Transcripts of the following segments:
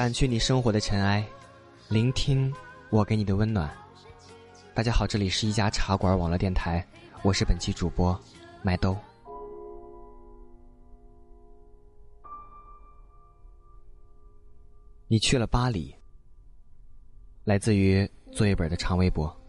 掸去你生活的尘埃，聆听我给你的温暖。大家好，这里是一家茶馆网络电台，我是本期主播麦兜。你去了巴黎，来自于作业本的长微博。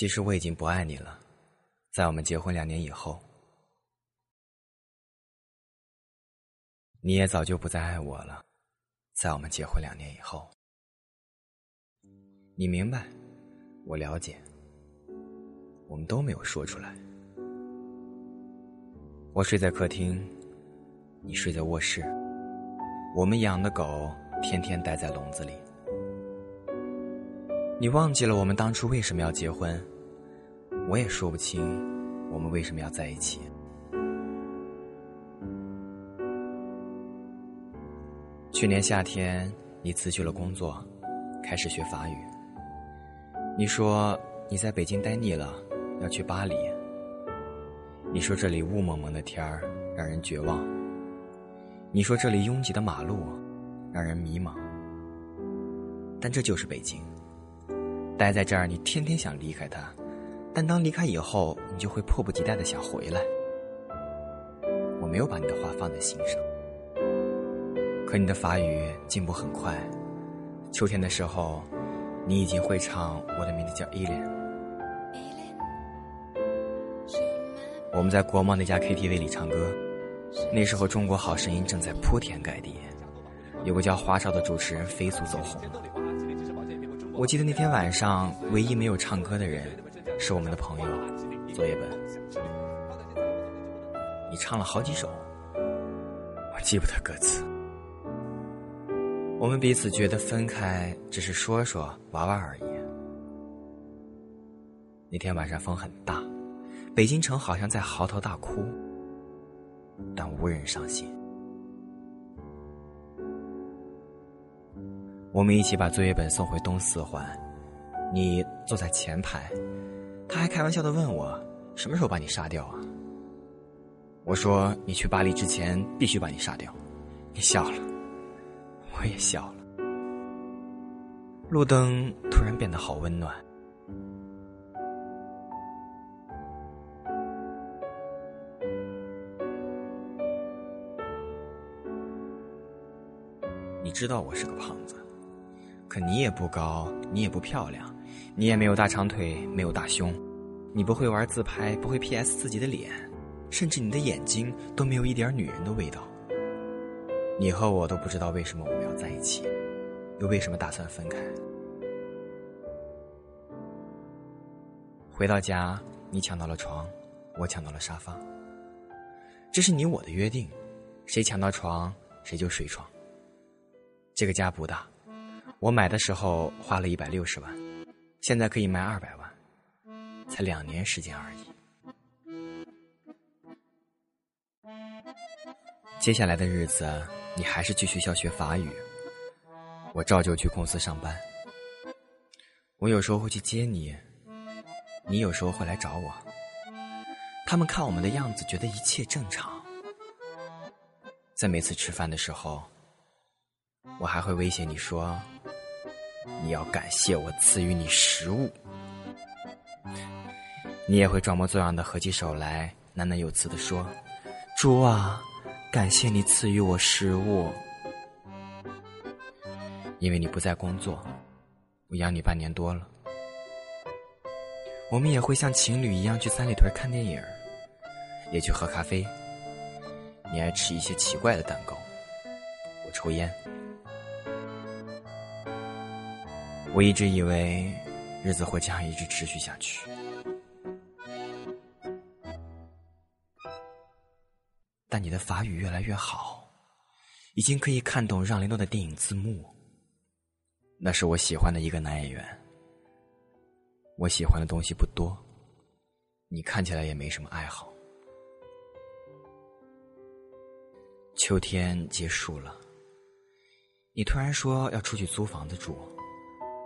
其实我已经不爱你了，在我们结婚两年以后，你也早就不再爱我了，在我们结婚两年以后，你明白，我了解，我们都没有说出来。我睡在客厅，你睡在卧室，我们养的狗天天待在笼子里。你忘记了我们当初为什么要结婚？我也说不清我们为什么要在一起。去年夏天，你辞去了工作，开始学法语。你说你在北京待腻了，要去巴黎。你说这里雾蒙蒙的天儿让人绝望。你说这里拥挤的马路让人迷茫。但这就是北京。待在这儿，你天天想离开他，但当离开以后，你就会迫不及待的想回来。我没有把你的话放在心上，可你的法语进步很快。秋天的时候，你已经会唱《我的名字叫依莲》。我们在国贸那家 KTV 里唱歌，那时候《中国好声音》正在铺天盖地，有个叫花少的主持人飞速走红。我记得那天晚上，唯一没有唱歌的人是我们的朋友作业本。你唱了好几首，我记不得歌词。我们彼此觉得分开只是说说玩玩而已。那天晚上风很大，北京城好像在嚎啕大哭，但无人伤心。我们一起把作业本送回东四环，你坐在前排，他还开玩笑的问我什么时候把你杀掉啊？我说你去巴黎之前必须把你杀掉，你笑了，我也笑了。路灯突然变得好温暖，你知道我是个胖子。可你也不高，你也不漂亮，你也没有大长腿，没有大胸，你不会玩自拍，不会 P.S 自己的脸，甚至你的眼睛都没有一点女人的味道。你和我都不知道为什么我们要在一起，又为什么打算分开。回到家，你抢到了床，我抢到了沙发。这是你我的约定，谁抢到床谁就睡床。这个家不大。我买的时候花了一百六十万，现在可以卖二百万，才两年时间而已。接下来的日子，你还是去学校学法语，我照旧去公司上班。我有时候会去接你，你有时候会来找我。他们看我们的样子，觉得一切正常。在每次吃饭的时候，我还会威胁你说。你要感谢我赐予你食物，你也会装模作样的合起手来，喃喃有词的说：“猪啊，感谢你赐予我食物。”因为你不在工作，我养你半年多了。我们也会像情侣一样去三里屯看电影，也去喝咖啡。你爱吃一些奇怪的蛋糕，我抽烟。我一直以为日子会这样一直持续下去，但你的法语越来越好，已经可以看懂让雷诺的电影字幕。那是我喜欢的一个男演员。我喜欢的东西不多，你看起来也没什么爱好。秋天结束了，你突然说要出去租房子住，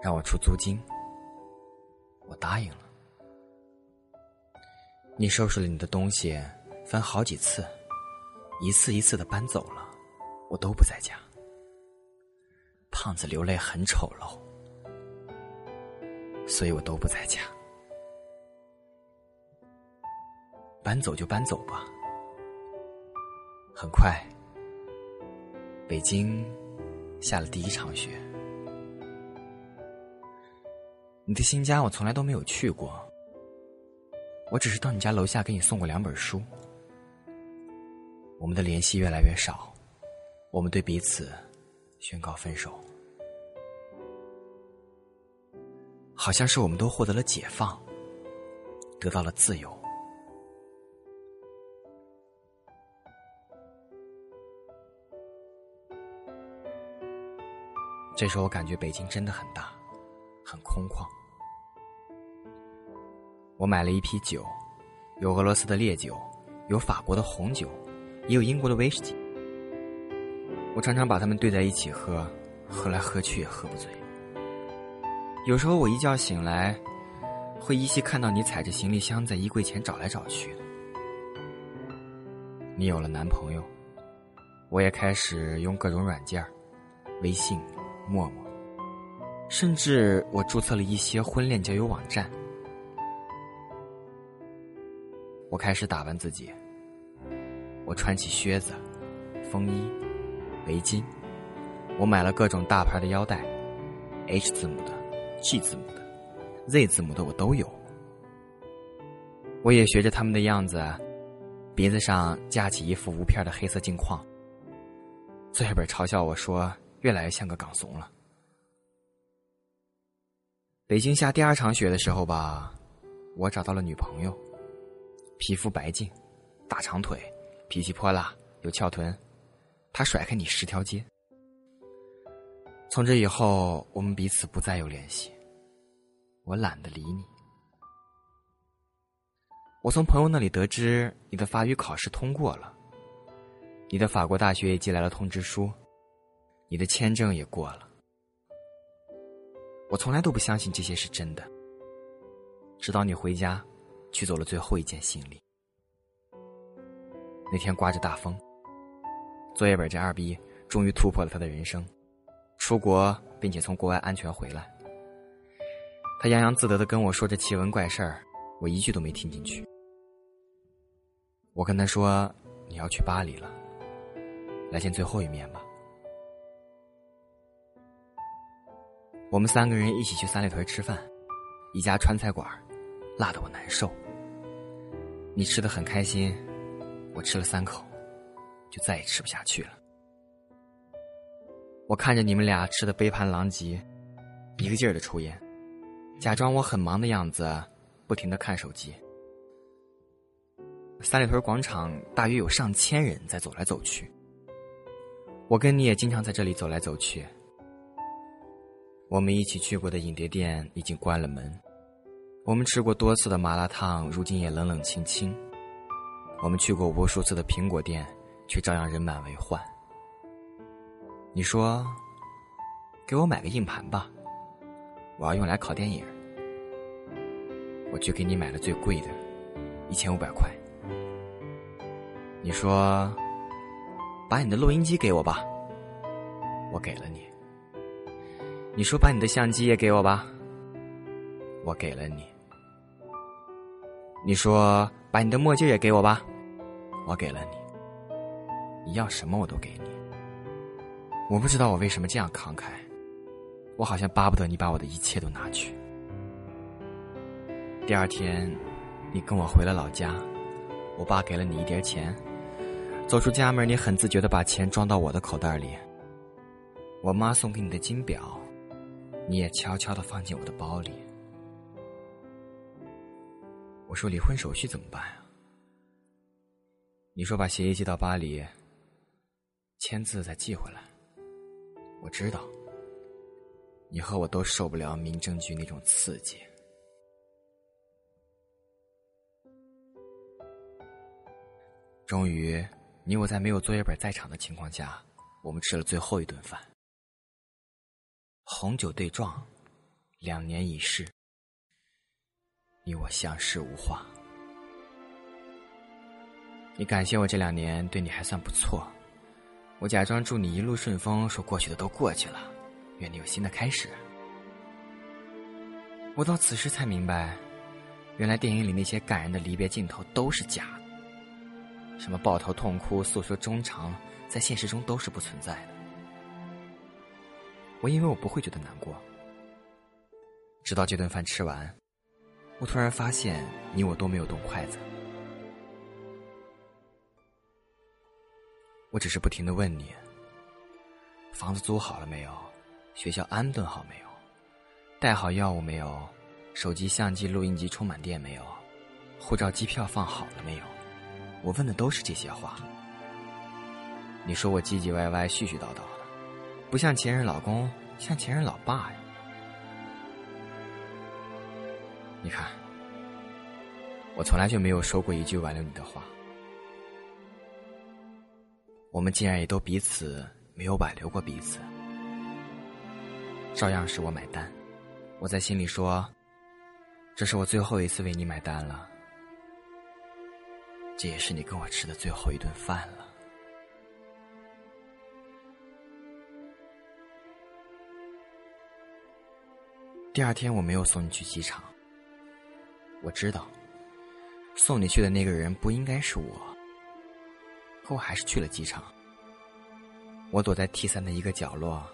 让我出租金，我答应了。你收拾了你的东西，分好几次，一次一次的搬走了，我都不在家。胖子流泪很丑陋，所以我都不在家。搬走就搬走吧。很快，北京下了第一场雪。你的新家我从来都没有去过，我只是到你家楼下给你送过两本书。我们的联系越来越少，我们对彼此宣告分手。好像是我们都获得了解放，得到了自由。这时候我感觉北京真的很大，很空旷。我买了一批酒，有俄罗斯的烈酒，有法国的红酒，也有英国的威士忌。我常常把它们兑在一起喝，喝来喝去也喝不醉。有时候我一觉醒来，会依稀看到你踩着行李箱在衣柜前找来找去。你有了男朋友，我也开始用各种软件微信、陌陌，甚至我注册了一些婚恋交友网站。我开始打扮自己，我穿起靴子、风衣、围巾，我买了各种大牌的腰带，H 字母的。G 字母的，Z 字母的我都有。我也学着他们的样子，鼻子上架起一副无片的黑色镜框。作业本嘲笑我说：“越来越像个港怂了。”北京下第二场雪的时候吧，我找到了女朋友，皮肤白净，大长腿，脾气泼辣，有翘臀，她甩开你十条街。从这以后，我们彼此不再有联系。我懒得理你。我从朋友那里得知你的法语考试通过了，你的法国大学也寄来了通知书，你的签证也过了。我从来都不相信这些是真的，直到你回家取走了最后一件行李。那天刮着大风，作业本这二逼终于突破了他的人生。出国，并且从国外安全回来。他洋洋自得的跟我说这奇闻怪事儿，我一句都没听进去。我跟他说：“你要去巴黎了，来见最后一面吧。”我们三个人一起去三里屯吃饭，一家川菜馆，辣得我难受。你吃的很开心，我吃了三口，就再也吃不下去了。我看着你们俩吃的杯盘狼藉，一个劲儿的抽烟，假装我很忙的样子，不停的看手机。三里屯广场大约有上千人在走来走去，我跟你也经常在这里走来走去。我们一起去过的影碟店已经关了门，我们吃过多次的麻辣烫如今也冷冷清清，我们去过无数次的苹果店，却照样人满为患。你说：“给我买个硬盘吧，我要用来拷电影。”我就给你买了最贵的，一千五百块。你说：“把你的录音机给我吧，我给了你。”你说：“把你的相机也给我吧，我给了你。”你说：“把你的墨镜也给我吧，我给了你。”你要什么我都给你。我不知道我为什么这样慷慨，我好像巴不得你把我的一切都拿去。第二天，你跟我回了老家，我爸给了你一叠钱，走出家门，你很自觉的把钱装到我的口袋里。我妈送给你的金表，你也悄悄的放进我的包里。我说离婚手续怎么办啊？你说把协议寄到巴黎。签字再寄回来。我知道，你和我都受不了民政局那种刺激。终于，你我在没有作业本在场的情况下，我们吃了最后一顿饭。红酒对撞，两年已逝，你我相视无话。你感谢我这两年对你还算不错，我假装祝你一路顺风，说过去的都过去了，愿你有新的开始。我到此时才明白，原来电影里那些感人的离别镜头都是假的。什么抱头痛哭、诉说衷肠，在现实中都是不存在的。我以为我不会觉得难过，直到这顿饭吃完，我突然发现你我都没有动筷子。我只是不停的问你：房子租好了没有？学校安顿好没有？带好药物没有？手机、相机、录音机充满电没有？护照、机票放好了没有？我问的都是这些话。你说我唧唧歪歪、絮絮叨叨的，不像前任老公，像前任老爸呀。你看，我从来就没有说过一句挽留你的话。我们竟然也都彼此没有挽留过彼此，照样是我买单。我在心里说，这是我最后一次为你买单了。这也是你跟我吃的最后一顿饭了。第二天我没有送你去机场，我知道送你去的那个人不应该是我，可我还是去了机场。我躲在 T 三的一个角落，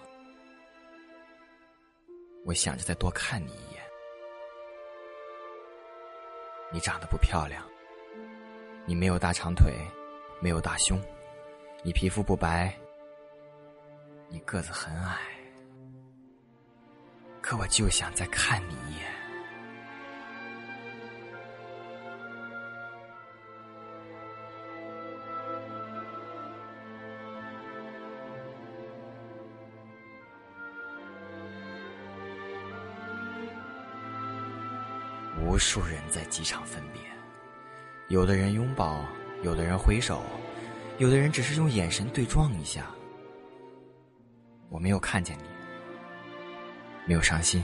我想着再多看你一眼。你长得不漂亮。你没有大长腿，没有大胸，你皮肤不白，你个子很矮，可我就想再看你一眼。无数人在机场分别。有的人拥抱，有的人挥手，有的人只是用眼神对撞一下。我没有看见你，没有伤心。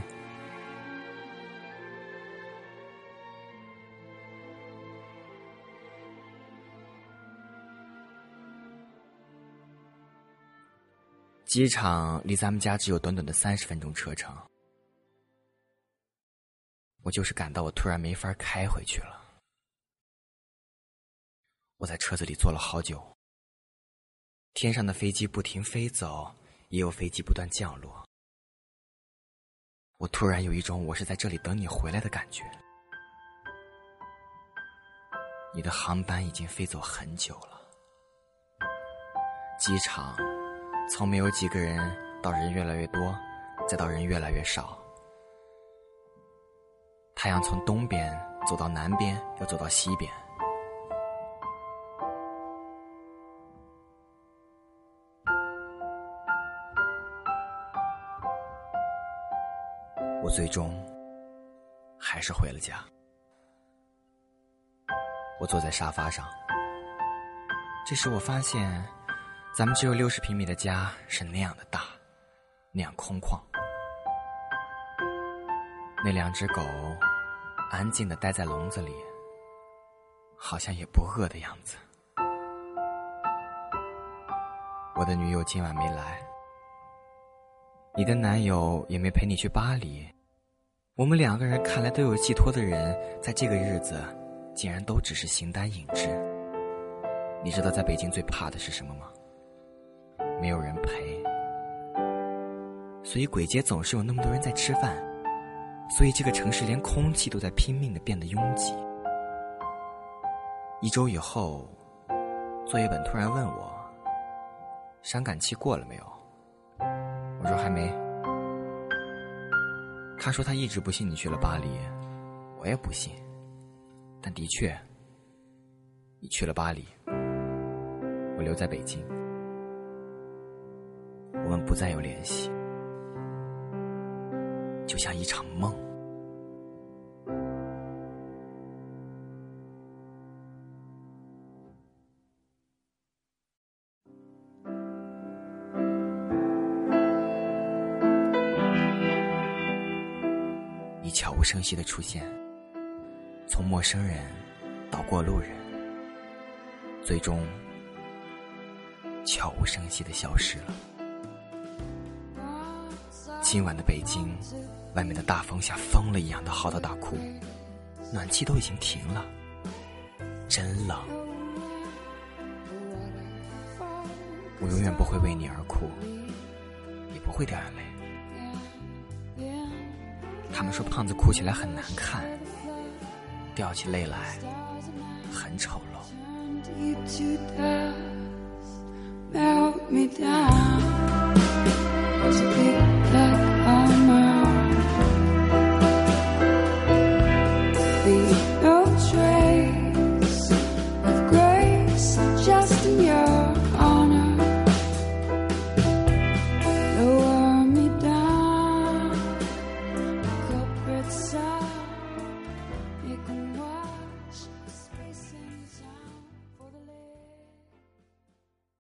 机场离咱们家只有短短的三十分钟车程，我就是感到我突然没法开回去了。我在车子里坐了好久，天上的飞机不停飞走，也有飞机不断降落。我突然有一种我是在这里等你回来的感觉。你的航班已经飞走很久了，机场从没有几个人到人越来越多，再到人越来越少。太阳从东边走到南边，又走到西边。我最终还是回了家。我坐在沙发上，这时我发现，咱们只有六十平米的家是那样的大，那样空旷。那两只狗安静的待在笼子里，好像也不饿的样子。我的女友今晚没来，你的男友也没陪你去巴黎。我们两个人看来都有寄托的人，在这个日子，竟然都只是形单影只。你知道在北京最怕的是什么吗？没有人陪。所以簋街总是有那么多人在吃饭，所以这个城市连空气都在拼命的变得拥挤。一周以后，作业本突然问我：“伤感期过了没有？”我说还没。他说他一直不信你去了巴黎，我也不信。但的确，你去了巴黎，我留在北京。我们不再有联系，就像一场梦。声息的出现，从陌生人到过路人，最终悄无声息的消失了。今晚的北京，外面的大风像疯了一样的嚎啕大哭，暖气都已经停了，真冷。我永远不会为你而哭，也不会掉眼泪。他们说胖子哭起来很难看，掉起泪来很丑陋。